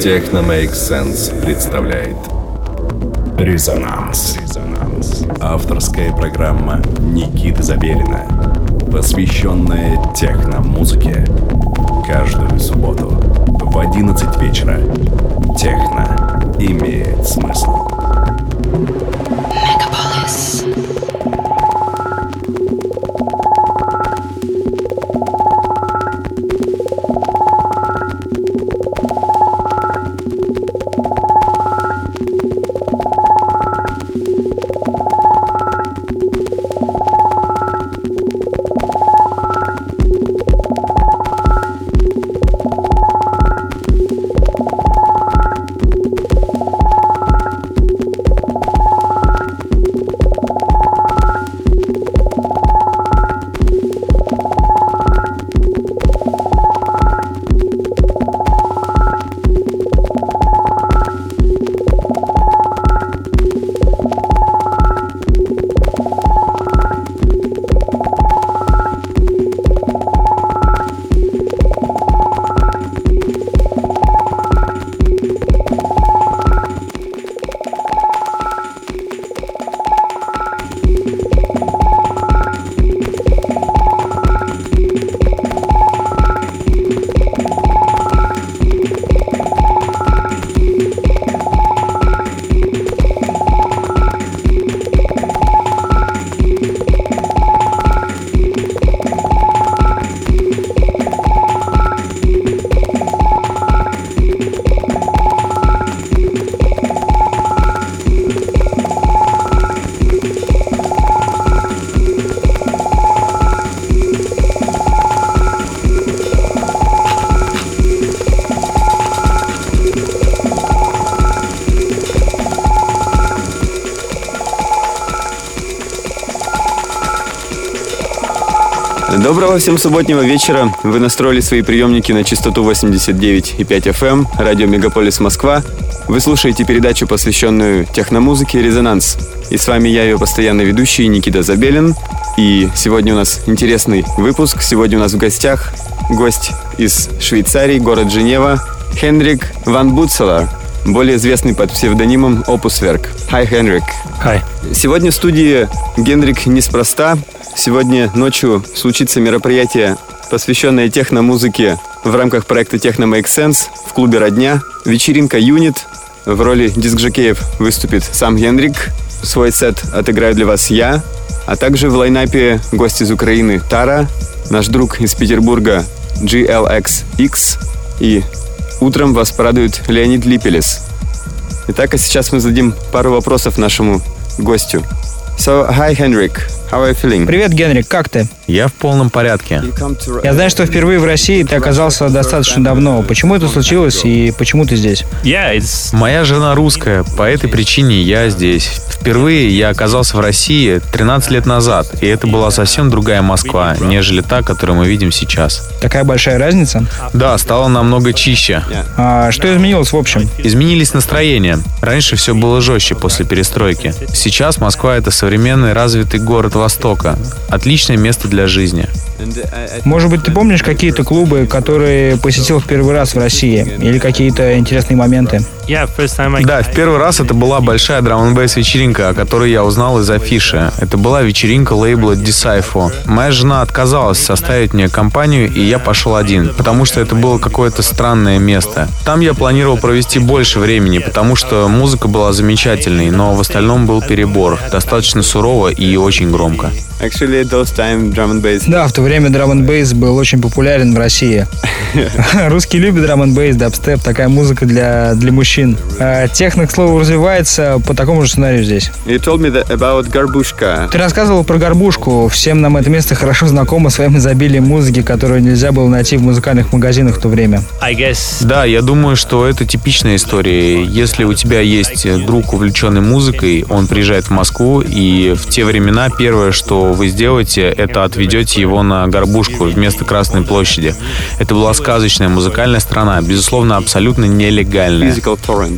Техно Make Sense представляет Резонанс. Авторская программа Никиты Забелина, посвященная техно-музыке. Каждую субботу в 11 вечера. Техно имеет смысл. Доброго всем субботнего вечера. Вы настроили свои приемники на частоту 89,5 FM, эм, радио Мегаполис Москва. Вы слушаете передачу, посвященную техномузыке «Резонанс». И с вами я, ее постоянный ведущий Никита Забелин. И сегодня у нас интересный выпуск. Сегодня у нас в гостях гость из Швейцарии, город Женева, Хенрик Ван Буцелар, более известный под псевдонимом Опусверк. Hi, Хенрик. Hi. Сегодня в студии Генрик неспроста. Сегодня ночью случится мероприятие, посвященное техномузыке в рамках проекта Техно Make Sense в клубе «Родня». Вечеринка «Юнит». В роли дискжокеев выступит сам Генрик. Свой сет отыграю для вас я. А также в лайнапе гость из Украины Тара, наш друг из Петербурга GLXX и утром вас порадует Леонид Липелес. Итак, а сейчас мы зададим пару вопросов нашему гостю. So, hi, Henrik. How are you feeling? Привет, Генрик, как ты? Я в полном порядке. Я знаю, что впервые в России ты оказался достаточно давно. Почему это случилось и почему ты здесь? Моя жена русская, по этой причине я здесь. Впервые я оказался в России 13 лет назад, и это была совсем другая Москва, нежели та, которую мы видим сейчас. Такая большая разница? Да, стало намного чище. А что изменилось в общем? Изменились настроения. Раньше все было жестче после перестройки. Сейчас Москва — это современный развитый город Востока. Отличное место для жизни. Может быть, ты помнишь какие-то клубы, которые посетил в первый раз в России? Или какие-то интересные моменты? Да, в первый раз это была большая драм н вечеринка, о которой я узнал из афиши. Это была вечеринка лейбла Decipher. Моя жена отказалась составить мне компанию, и я пошел один, потому что это было какое-то странное место. Там я планировал провести больше времени, потому что музыка была замечательной, но в остальном был перебор. Достаточно сурово и очень громко. Actually, those time drum and bass. Да, в то время драм н бейс был очень популярен в России. Русские любят драм н бейс, дабстеп, такая музыка для, для мужчин. А техно, к слову, развивается по такому же сценарию здесь. You told me that about горбушка. Ты рассказывал про горбушку. Всем нам это место хорошо знакомо своим изобилием музыки, которую нельзя было найти в музыкальных магазинах в то время. Да, я думаю, что это типичная история. Если у тебя есть друг, увлеченный музыкой, он приезжает в Москву, и в те времена первое, что что вы сделаете, это отведете его на горбушку вместо Красной площади. Это была сказочная музыкальная страна, безусловно, абсолютно нелегальная.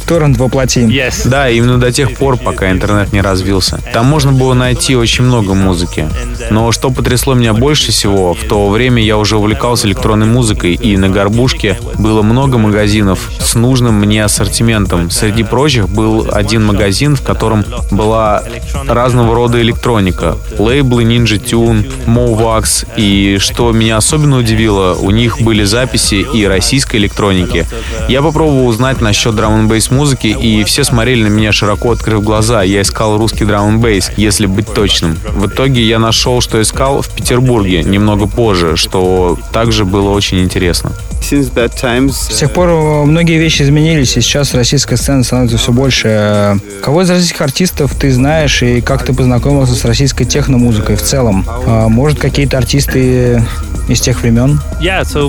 Торрент воплоти. Yes. Да, именно до тех пор, пока интернет не развился. Там можно было найти очень много музыки. Но что потрясло меня больше всего, в то время я уже увлекался электронной музыкой, и на горбушке было много магазинов с нужным мне ассортиментом. Среди прочих был один магазин, в котором была разного рода электроника. Лейблы Ninja Tune, Movax. И что меня особенно удивило, у них были записи и российской электроники. Я попробовал узнать насчет драм н музыки, и все смотрели на меня широко открыв глаза. Я искал русский драм н если быть точным. В итоге я нашел, что искал в Петербурге немного позже, что также было очень интересно. С тех пор многие вещи изменились, и сейчас российская сцена становится все больше. Кого из российских артистов ты знаешь, и как ты познакомился с российской техномузыкой в целом? А, может, какие-то артисты из тех времен?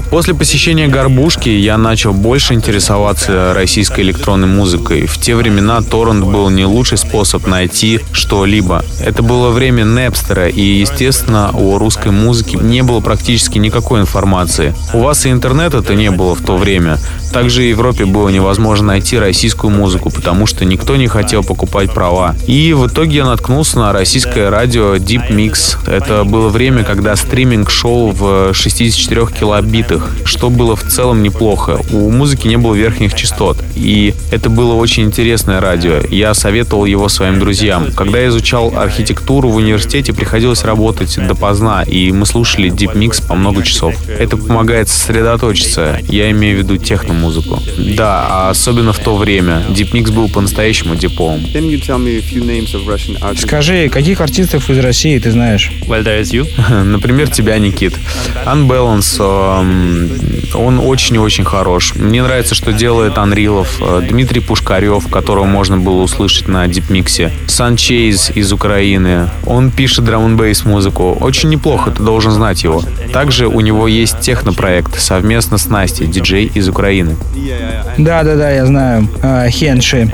После посещения «Горбушки» я начал больше интересоваться российской электронной музыкой. В те времена торрент был не лучший способ найти что-либо. Это было время Непстера, и, естественно, о русской музыке не было практически никакой информации. У вас и интернета-то не было в то время. Также в Европе было невозможно найти российскую музыку, потому что никто не хотел покупать права. И в итоге я наткнулся на российское радио Deep Mix. Это было время, когда стриминг шел в 64 килобитах, что было в целом неплохо. У музыки не было верхних частот. И это было очень интересное радио. Я советовал его своим друзьям. Когда я изучал архитектуру в университете, приходилось работать допоздна, и мы слушали Deep Mix по много часов. Это помогает сосредоточиться. Я имею в виду техномузыку. Да, а особенно в то время. Deep Mix был по-настоящему диповым. Скажи, каких артистов из России ты знаешь? well, there is you. Например, тебя, Никит. Unbalance, эм, он очень и очень хорош. Мне нравится, что делает Анрилов, э, Дмитрий Пушкарев, которого можно было услышать на дипмиксе, Санчейз из Украины. Он пишет драм н музыку. Очень неплохо, ты должен знать его. Также у него есть технопроект совместно с Настей, диджей из Украины. Да-да-да, я знаю. А, Хенши.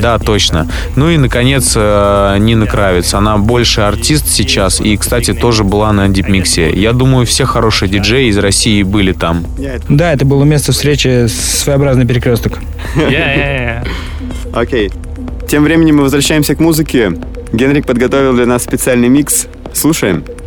Да, точно. Ну и, наконец, э, Нина Кравец. Она больше артист сейчас и, кстати, тоже была на дипмиксе. Я думаю, все хорошие диджеи из России были там. Да, это было место встречи, своеобразный перекресток. Окей. Тем временем мы возвращаемся к музыке. Генрик подготовил для нас специальный микс. Слушаем. Thank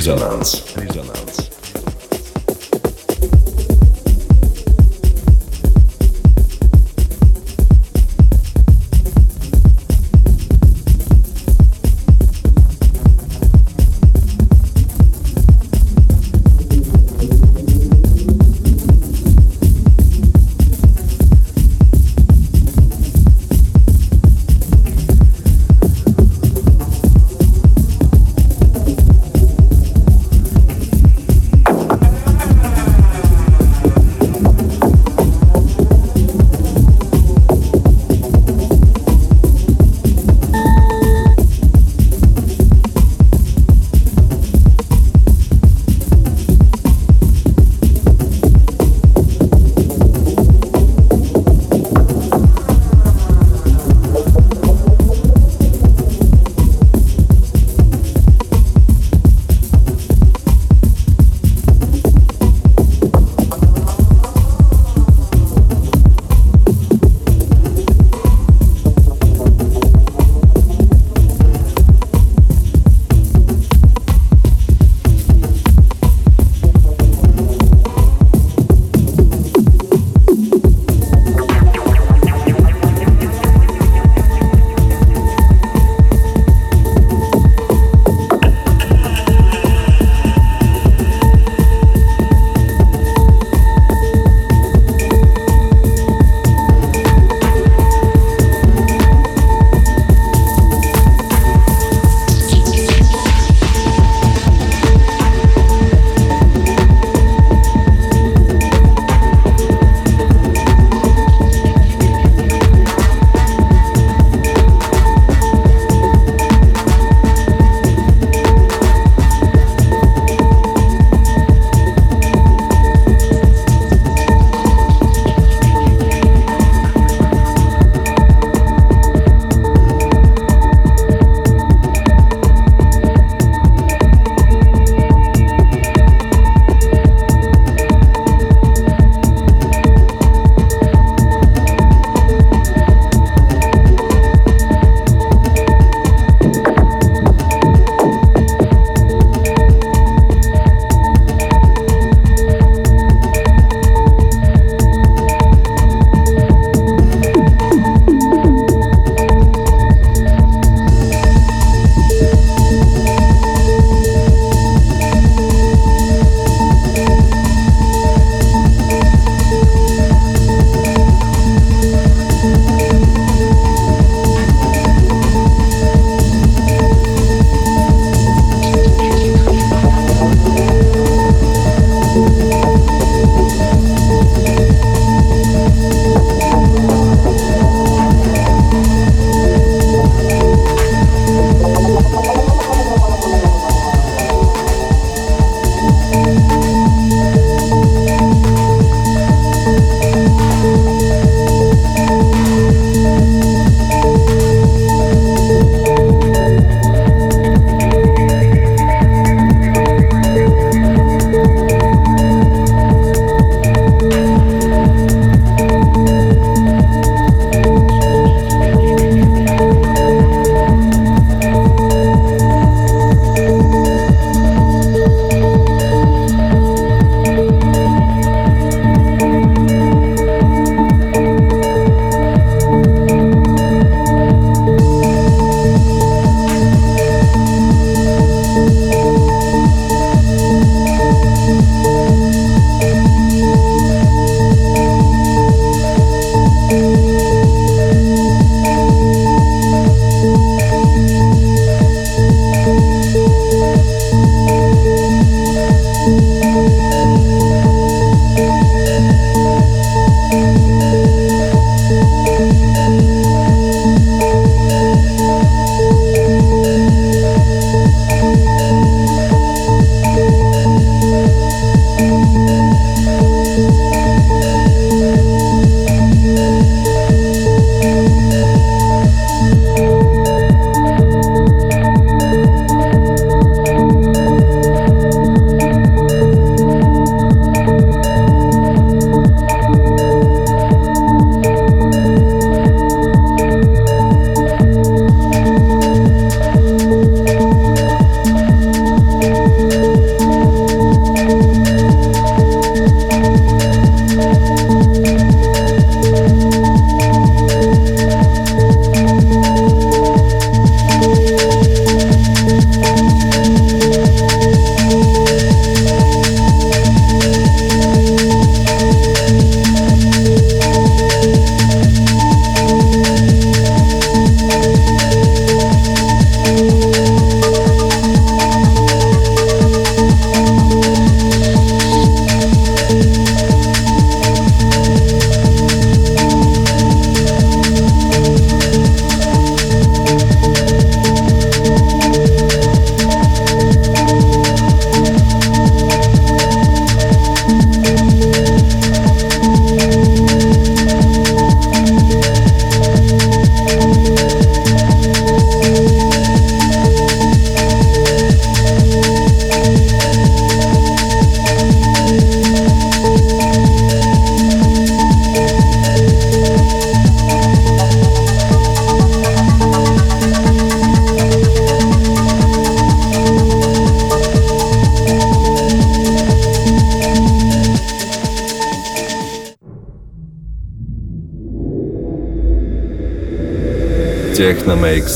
Резонанс.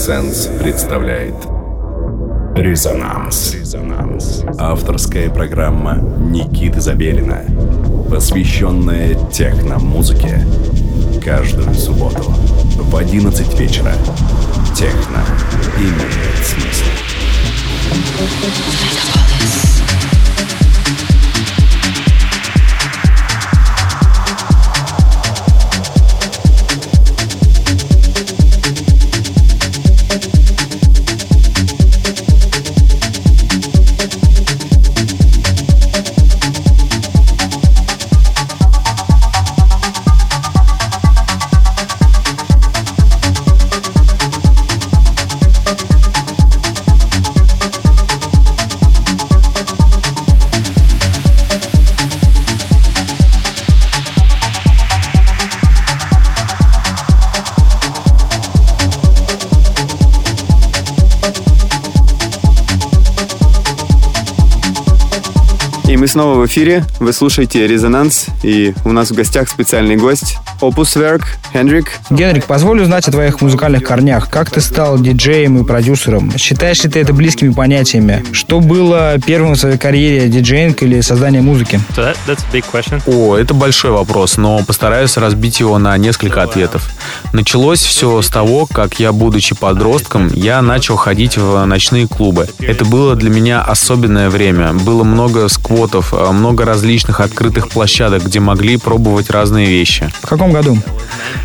Sense представляет Резонанс. Авторская программа Никиты Забелина, посвященная техно-музыке. Каждую субботу в 11 вечера. Техно имеет смысл. Снова в эфире. Вы слушаете «Резонанс», и у нас в гостях специальный гость Opus Werk, Хендрик. Генрик, позволь узнать о твоих музыкальных корнях. Как ты стал диджеем и продюсером? Считаешь ли ты это близкими понятиями? Что было первым в своей карьере, диджеинг или создание музыки? So that. О, это большой вопрос, но постараюсь разбить его на несколько ответов. Началось все с того, как я, будучи подростком, я начал ходить в ночные клубы. Это было для меня особенное время. Было много сквотов, э, много различных открытых площадок, где могли пробовать разные вещи. В каком году?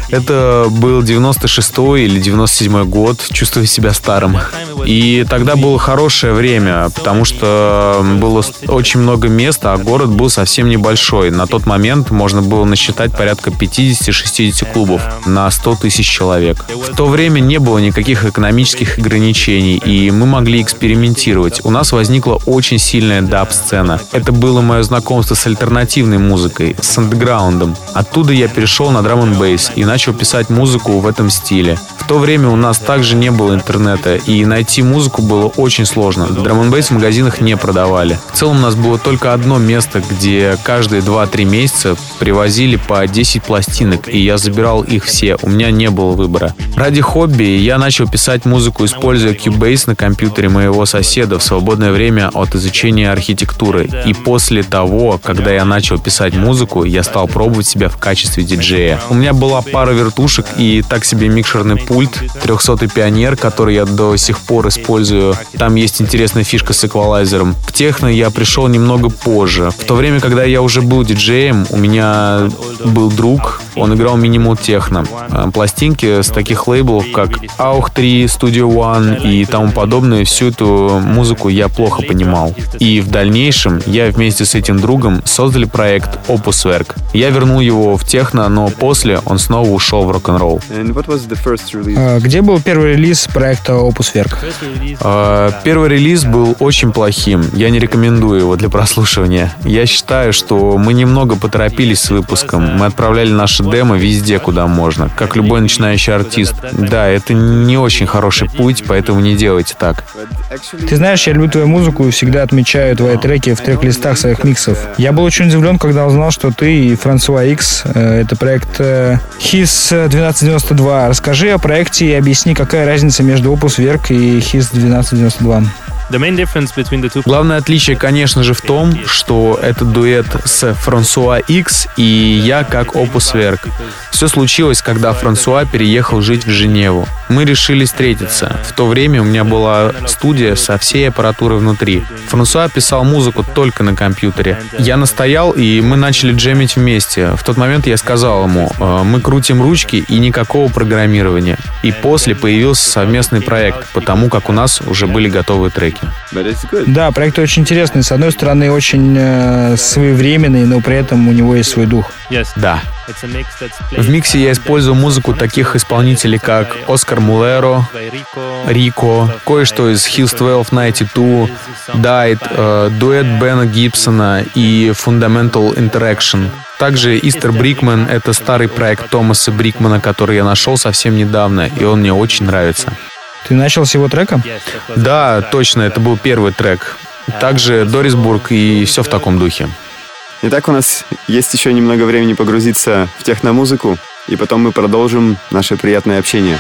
Это был 96-й или 97-й год, чувствую себя старым. И тогда было хорошее время, потому что было очень много места, а город был совсем небольшой. На тот момент можно было насчитать порядка 50-60 клубов на 100 тысяч человек. В то время не было никаких экономических ограничений, и мы могли экспериментировать. У нас возникла очень сильная даб-сцена. Это было мое знакомство с альтернативной музыкой, с андеграундом. Оттуда я перешел на драм н бейс и начал писать музыку в этом стиле. В то время у нас также не было интернета, и найти музыку было очень сложно. драм н в магазинах не продавали. В целом у нас было только одно место, где каждые 2-3 месяца привозили по 10 пластинок, и я забирал их все. У меня не было выбора. Ради хобби я начал писать музыку, используя Cubase на компьютере моего соседа в свободное время от изучения архитектуры. И после того, когда я начал писать музыку, я стал пробовать себя в качестве диджея. У меня была пара вертушек и так себе микшерный пульт, 300 пионер, который я до сих пор использую. Там есть интересная фишка с эквалайзером. К техно я пришел немного позже. В то время, когда я уже был диджеем, у меня был друг, он играл минимал техно. Э, пластинки с таких лейблов, как AUG 3, Studio One и тому подобное, всю эту музыку я плохо понимал. И в дальнейшем я вместе с этим другом создали проект Opus Werk. Я вернул его в техно, но после он снова ушел в рок-н-ролл. А, Где был первый релиз проекта Opus Werk? Э, Первый релиз был очень плохим. Я не рекомендую его для прослушивания. Я считаю, что мы немного поторопились с выпуском. Мы отправляли наши демо везде, куда можно, как любой начинающий артист. Да, это не очень хороший путь, поэтому не делайте так. Ты знаешь, я люблю твою музыку и всегда отмечаю твои треки в трек-листах своих миксов. Я был очень удивлен, когда узнал, что ты и Франсуа X э, это проект э, HIS 1292. Расскажи о проекте и объясни, какая разница между Opus Werk и HIS 1292. Главное отличие, конечно же, в том, что это дуэт с Франсуа X и я как Опус Верк. Все случилось, когда Франсуа переехал жить в Женеву. Мы решили встретиться. В то время у меня была студия со всей аппаратурой внутри. Франсуа писал музыку только на компьютере. Я настоял, и мы начали джемить вместе. В тот момент я сказал ему, «Э, мы крутим ручки и никакого программирования. И после появился совместный проект, потому как у нас уже были готовые треки. Да, проект очень интересный. С одной стороны, очень э, своевременный, но при этом у него есть свой дух. Yes. Да. В миксе я использую музыку таких исполнителей, как Оскар Мулеро, Рико, кое-что из Hills 1292, Died, э, дуэт Бена Гибсона и Fundamental Interaction. Также Истер Брикман — это старый проект Томаса Брикмана, который я нашел совсем недавно, и он мне очень нравится. Ты начал с его трека? Да, точно, это был первый трек. Также Дорисбург и все в таком духе. Итак, у нас есть еще немного времени погрузиться в техномузыку, и потом мы продолжим наше приятное общение.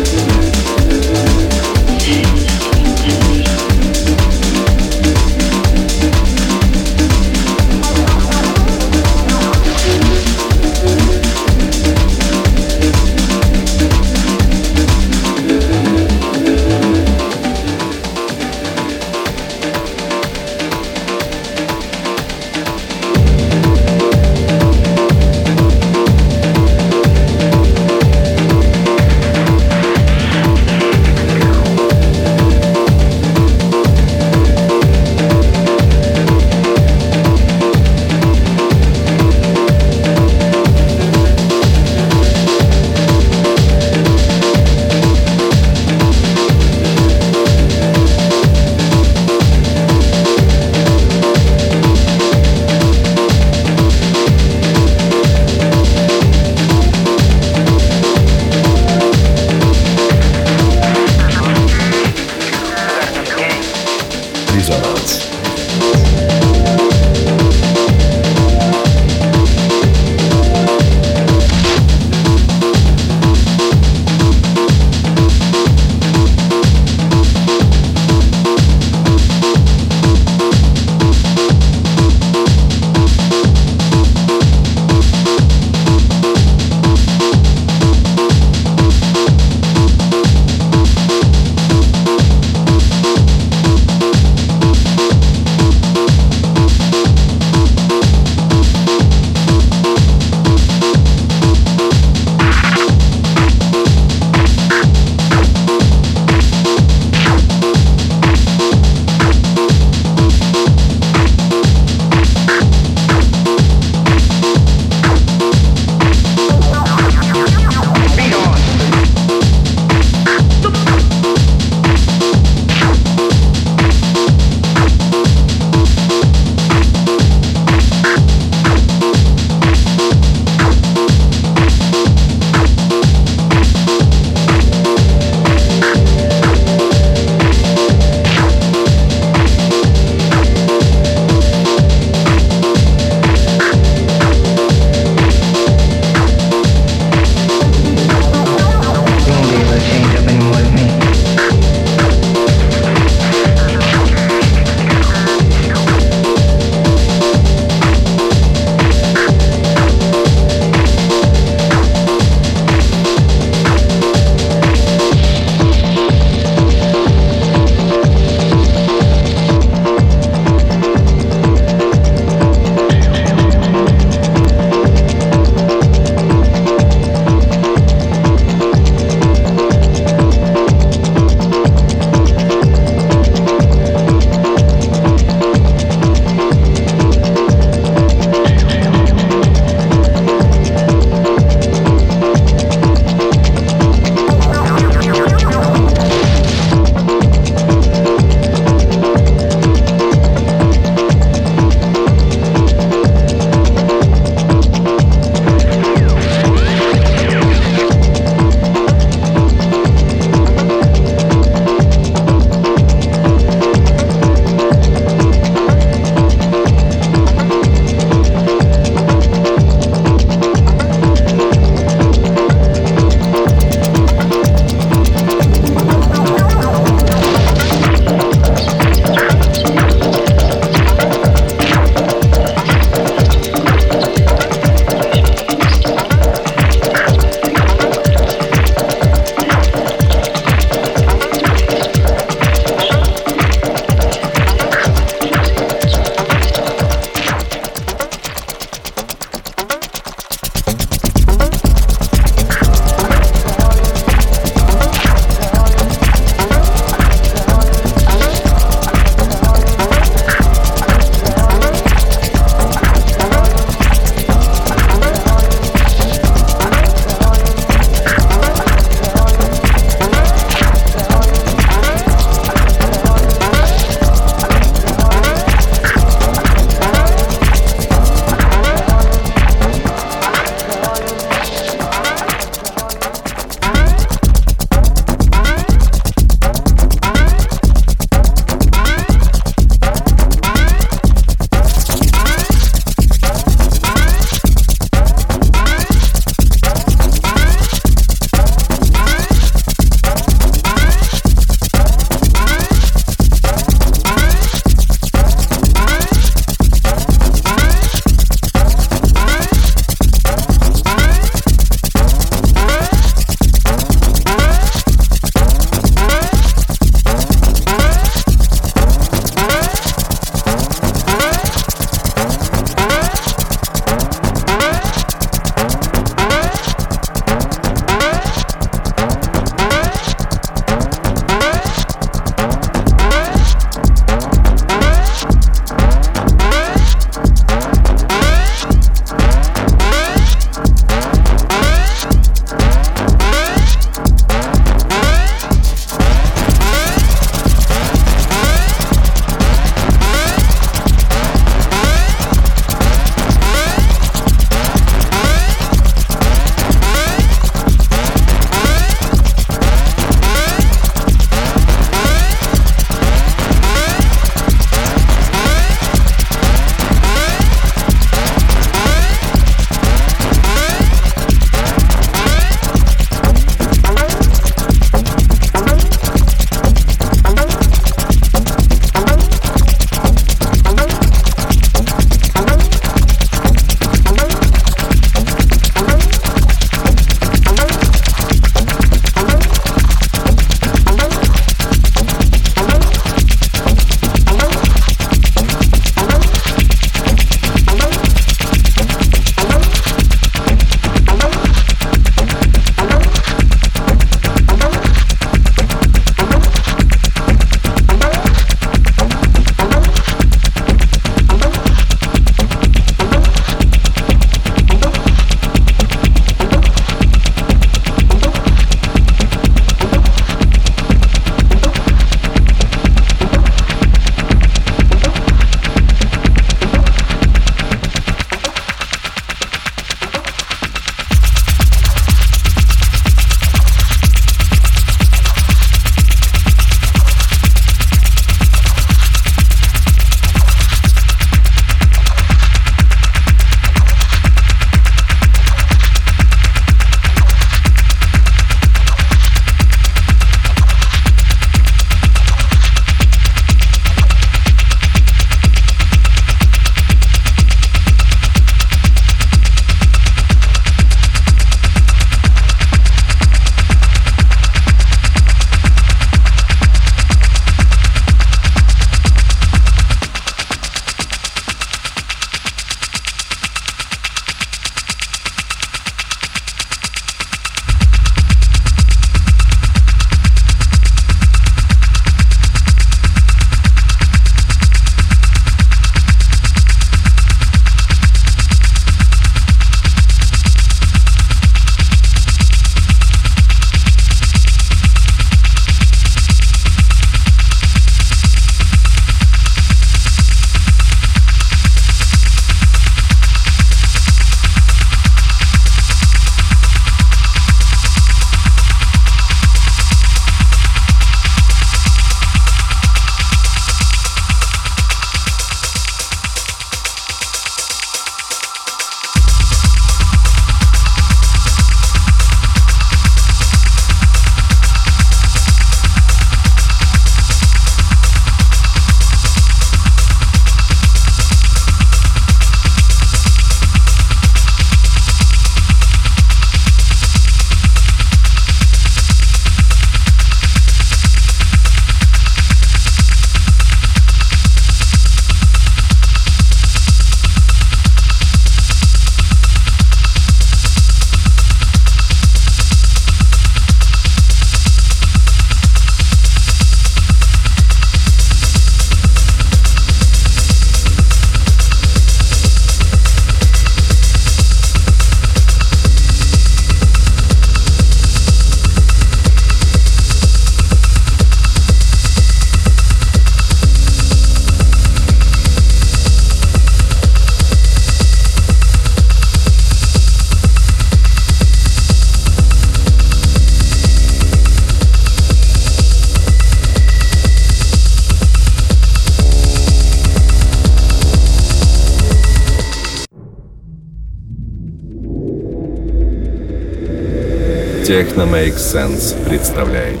Техно Make Sense представляет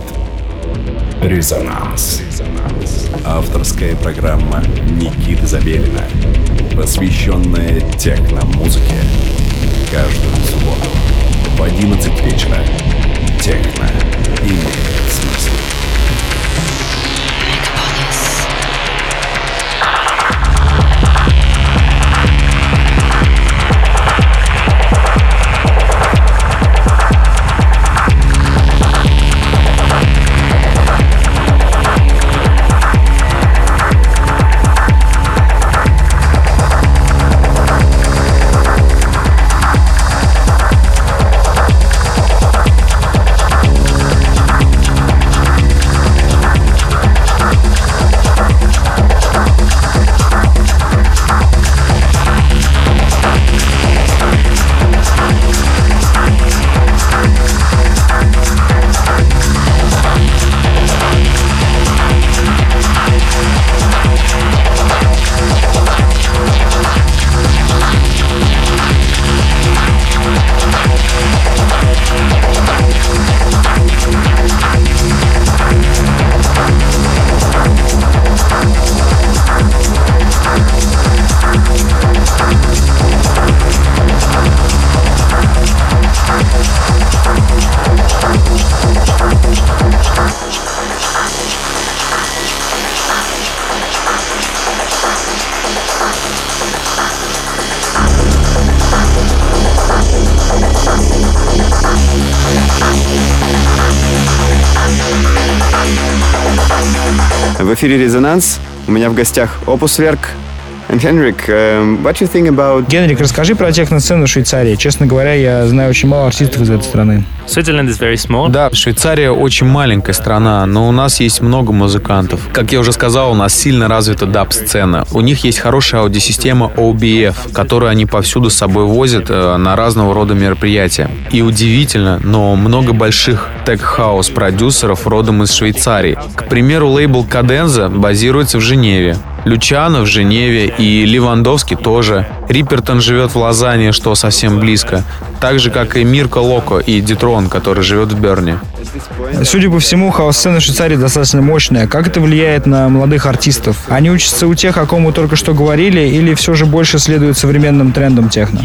Резонанс. Авторская программа Никиты Забелина, посвященная техно-музыке. Каждую субботу в 11 вечера. Техно имеет эфире «Резонанс». У меня в гостях Opuswerk. And Генрик, расскажи про техно-сцену в Швейцарии. Честно говоря, я знаю очень мало артистов из этой страны. Switzerland is very small. Да, Швейцария очень маленькая страна, но у нас есть много музыкантов. Как я уже сказал, у нас сильно развита даб-сцена. У них есть хорошая аудиосистема OBF, которую они повсюду с собой возят э, на разного рода мероприятия. И удивительно, но много больших тег-хаус продюсеров родом из Швейцарии. К примеру, лейбл Каденза базируется в Женеве. Лючано в Женеве и Левандовский тоже. Рипертон живет в Лозанне, что совсем близко. Так же, как и Мирко Локо и Дитрон, который живет в Берне. Судя по всему, хаос-сцена Швейцарии достаточно мощная. Как это влияет на молодых артистов? Они учатся у тех, о ком мы только что говорили, или все же больше следуют современным трендам техно?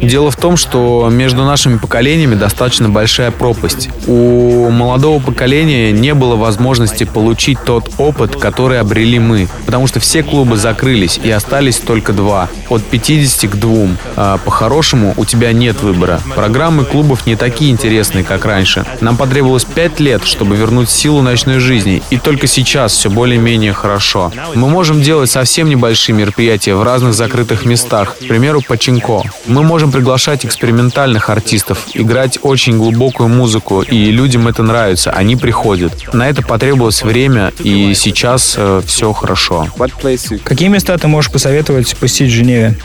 Дело в том, что между нашими поколениями достаточно большая пропасть. У молодого поколения не было возможности получить тот опыт, который обрели мы. Потому что все клубы закрылись, и остались только два. От 50 к 2. А по-хорошему, у тебя нет выбора. Программы клубов не такие интересные, как раньше. Нам потребовалось 5 лет, чтобы вернуть силу ночной жизни. И только сейчас все более-менее хорошо. Мы можем делать совсем небольшие мероприятия в разных закрытых местах. К примеру, Пачинко. Мы можем приглашать экспериментальных артистов, играть очень глубокую музыку, и людям это нравится, они приходят. На это потребовалось время, и сейчас все хорошо. What place you... Какие места ты можешь посоветовать посетить в Женеве?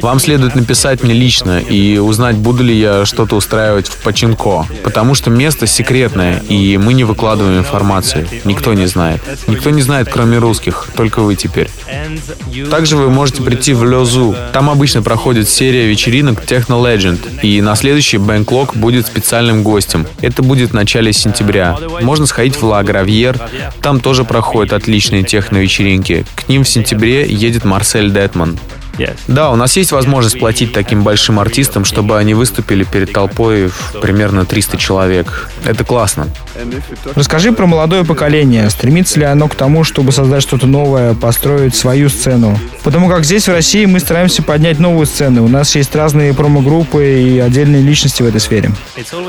Вам следует написать мне лично и узнать, буду ли я что-то устраивать в Пачинко. Потому что место секретное, и мы не выкладываим информацию. Никто не знает. Никто не знает, кроме русских. Только вы теперь. Также вы можете прийти в Лезу. Там обычно проходит серия вечеринок Techno Legend. И на следующий Бэнклок будет специальным гостем. Это будет в начале сентября. Можно сходить в Ла Гравьер. Там тоже проходят отличные техно-вечеринки. К ним в сентябре едет Марсель Детман. Да, у нас есть возможность платить таким большим артистам, чтобы они выступили перед толпой в примерно 300 человек. Это классно. Расскажи про молодое поколение. Стремится ли оно к тому, чтобы создать что-то новое, построить свою сцену? Потому как здесь, в России, мы стараемся поднять новую сцену. У нас есть разные промо-группы и отдельные личности в этой сфере.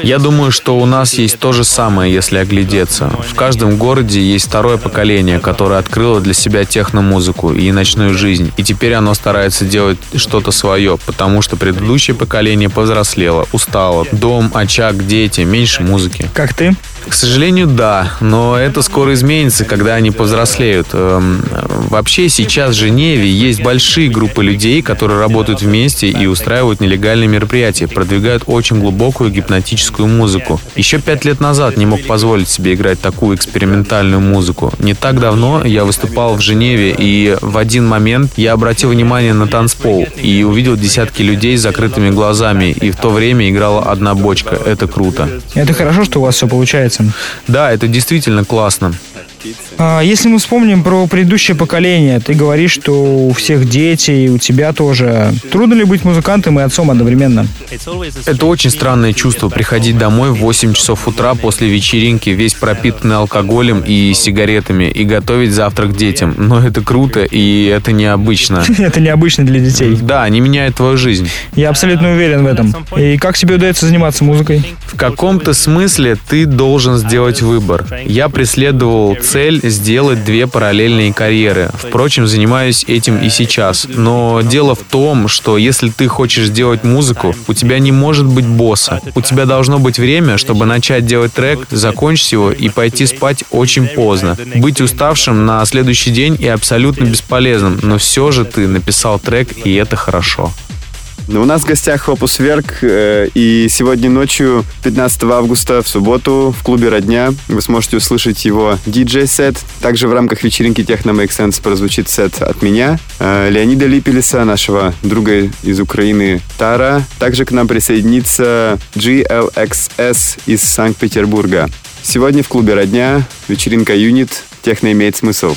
Я думаю, что у нас есть то же самое, если оглядеться. В каждом городе есть второе поколение, которое открыло для себя техномузыку и ночную жизнь. И теперь оно старается делать что-то свое, потому что предыдущее поколение повзрослело, устало. Дом, очаг, дети, меньше музыки. Как ты? К сожалению, да, но это скоро изменится, когда они повзрослеют. Эм, вообще сейчас в Женеве есть большие группы людей, которые работают вместе и устраивают нелегальные мероприятия, продвигают очень глубокую гипнотическую музыку. Еще пять лет назад не мог позволить себе играть такую экспериментальную музыку. Не так давно я выступал в Женеве, и в один момент я обратил внимание на танцпол и увидел десятки людей с закрытыми глазами, и в то время играла одна бочка. Это круто. Это хорошо, что у вас все получается. Да, это действительно классно. А, если мы вспомним про предыдущее поколение, ты говоришь, что у всех дети, и у тебя тоже. Трудно ли быть музыкантом и отцом одновременно? Это очень странное чувство приходить домой в 8 часов утра после вечеринки, весь пропитанный алкоголем и сигаретами, и готовить завтрак детям. Но это круто, и это необычно. Это необычно для детей. Да, они меняют твою жизнь. Я абсолютно уверен в этом. И как тебе удается заниматься музыкой? В каком-то смысле ты должен сделать выбор. Я преследовал цель сделать две параллельные карьеры. Впрочем, занимаюсь этим и сейчас. Но дело в том, что если ты хочешь сделать музыку, у тебя не может быть босса. У тебя должно быть время, чтобы начать делать трек, закончить его и пойти спать очень поздно. Быть уставшим на следующий день и абсолютно бесполезным, но все же ты написал трек, и это хорошо. Ну, у нас в гостях Опус Верк, э, и сегодня ночью, 15 августа, в субботу, в клубе «Родня» вы сможете услышать его диджей-сет. Также в рамках вечеринки Techno Make Sense прозвучит сет от меня, э, Леонида Липелиса, нашего друга из Украины Тара. Также к нам присоединится GLXS из Санкт-Петербурга. Сегодня в клубе «Родня» вечеринка «Юнит» техно имеет смысл.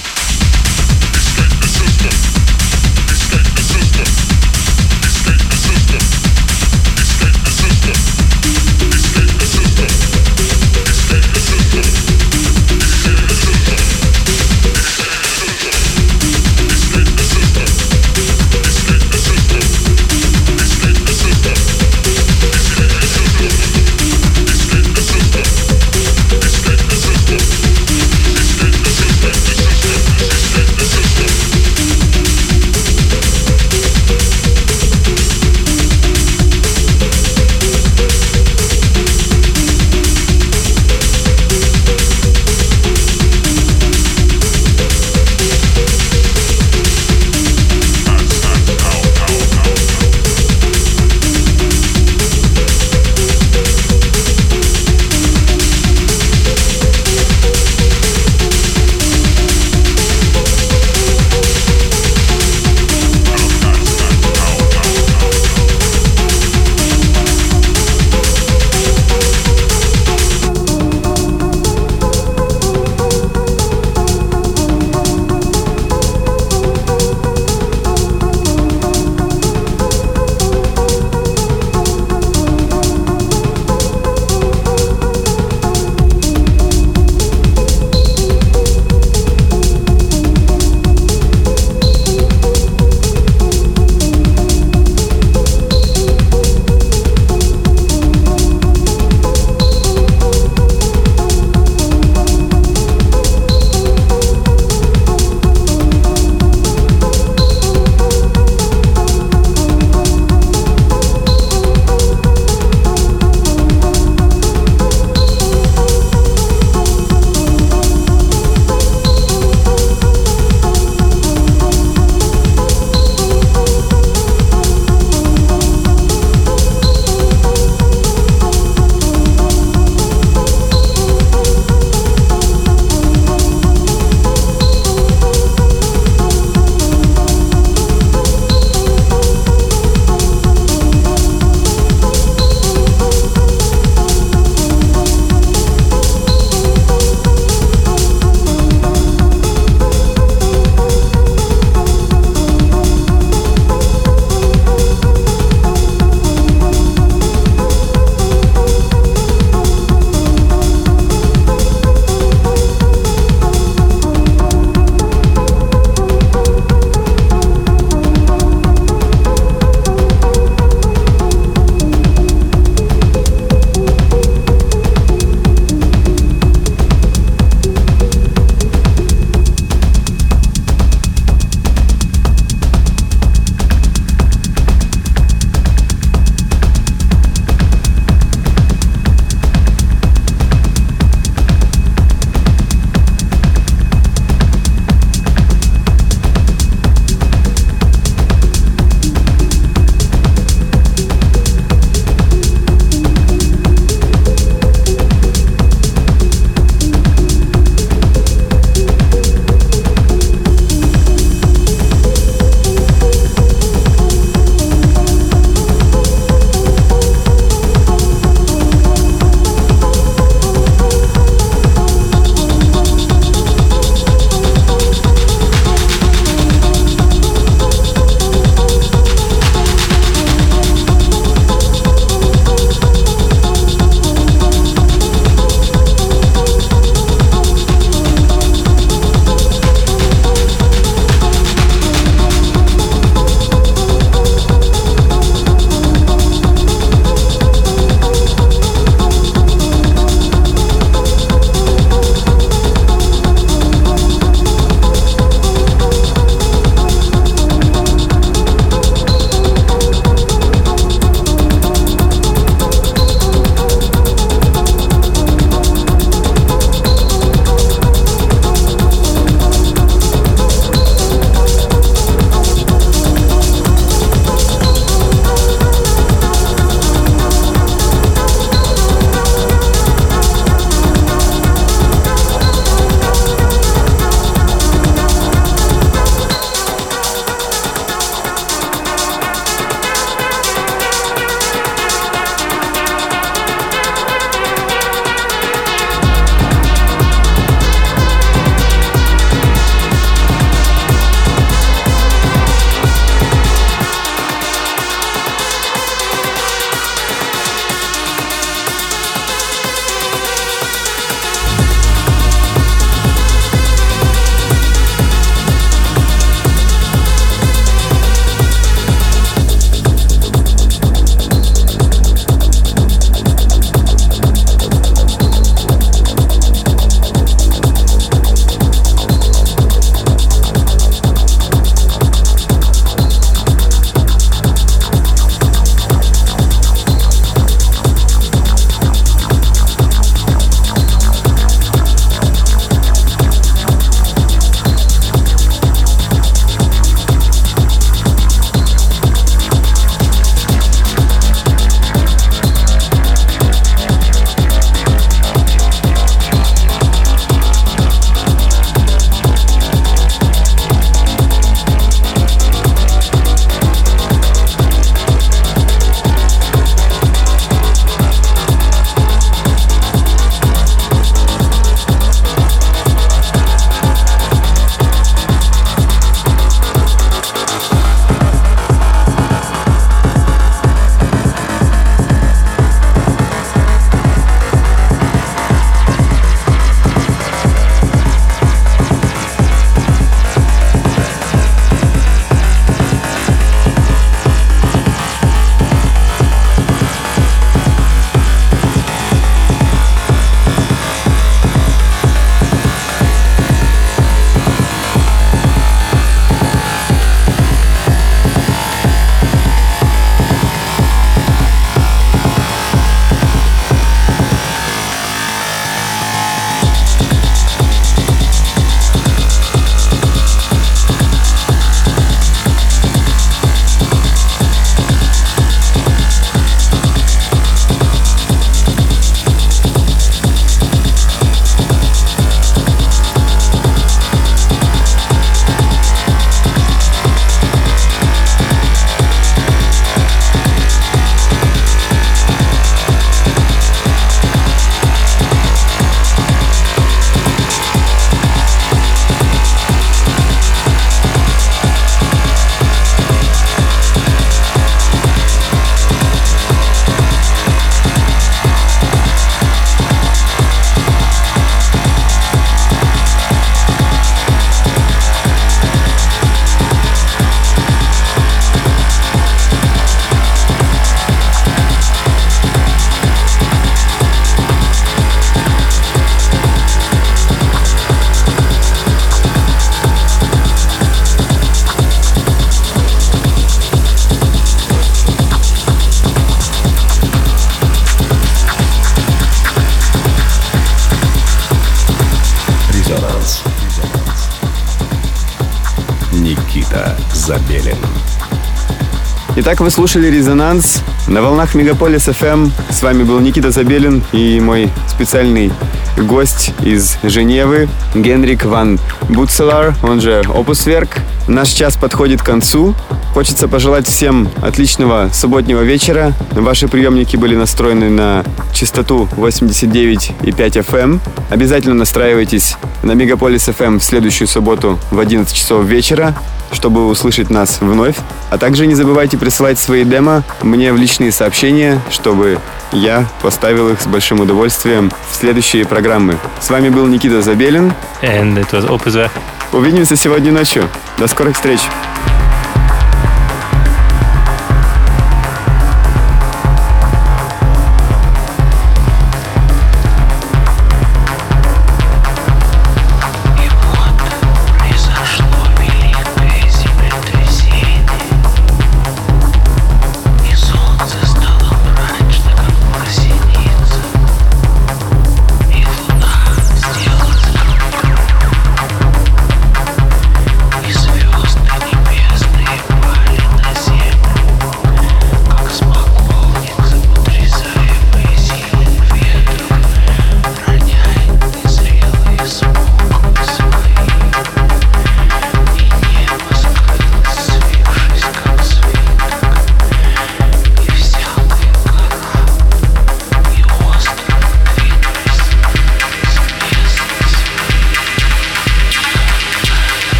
Итак, вы слушали «Резонанс» на волнах Мегаполис FM. С вами был Никита Забелин и мой специальный гость из Женевы Генрик Ван Буцелар, он же Опусверк. Наш час подходит к концу. Хочется пожелать всем отличного субботнего вечера. Ваши приемники были настроены на частоту 89,5 FM. Обязательно настраивайтесь на Мегаполис FM в следующую субботу в 11 часов вечера чтобы услышать нас вновь. А также не забывайте присылать свои демо мне в личные сообщения, чтобы я поставил их с большим удовольствием в следующие программы. С вами был Никита Забелин. And it was Opus Увидимся сегодня ночью. До скорых встреч!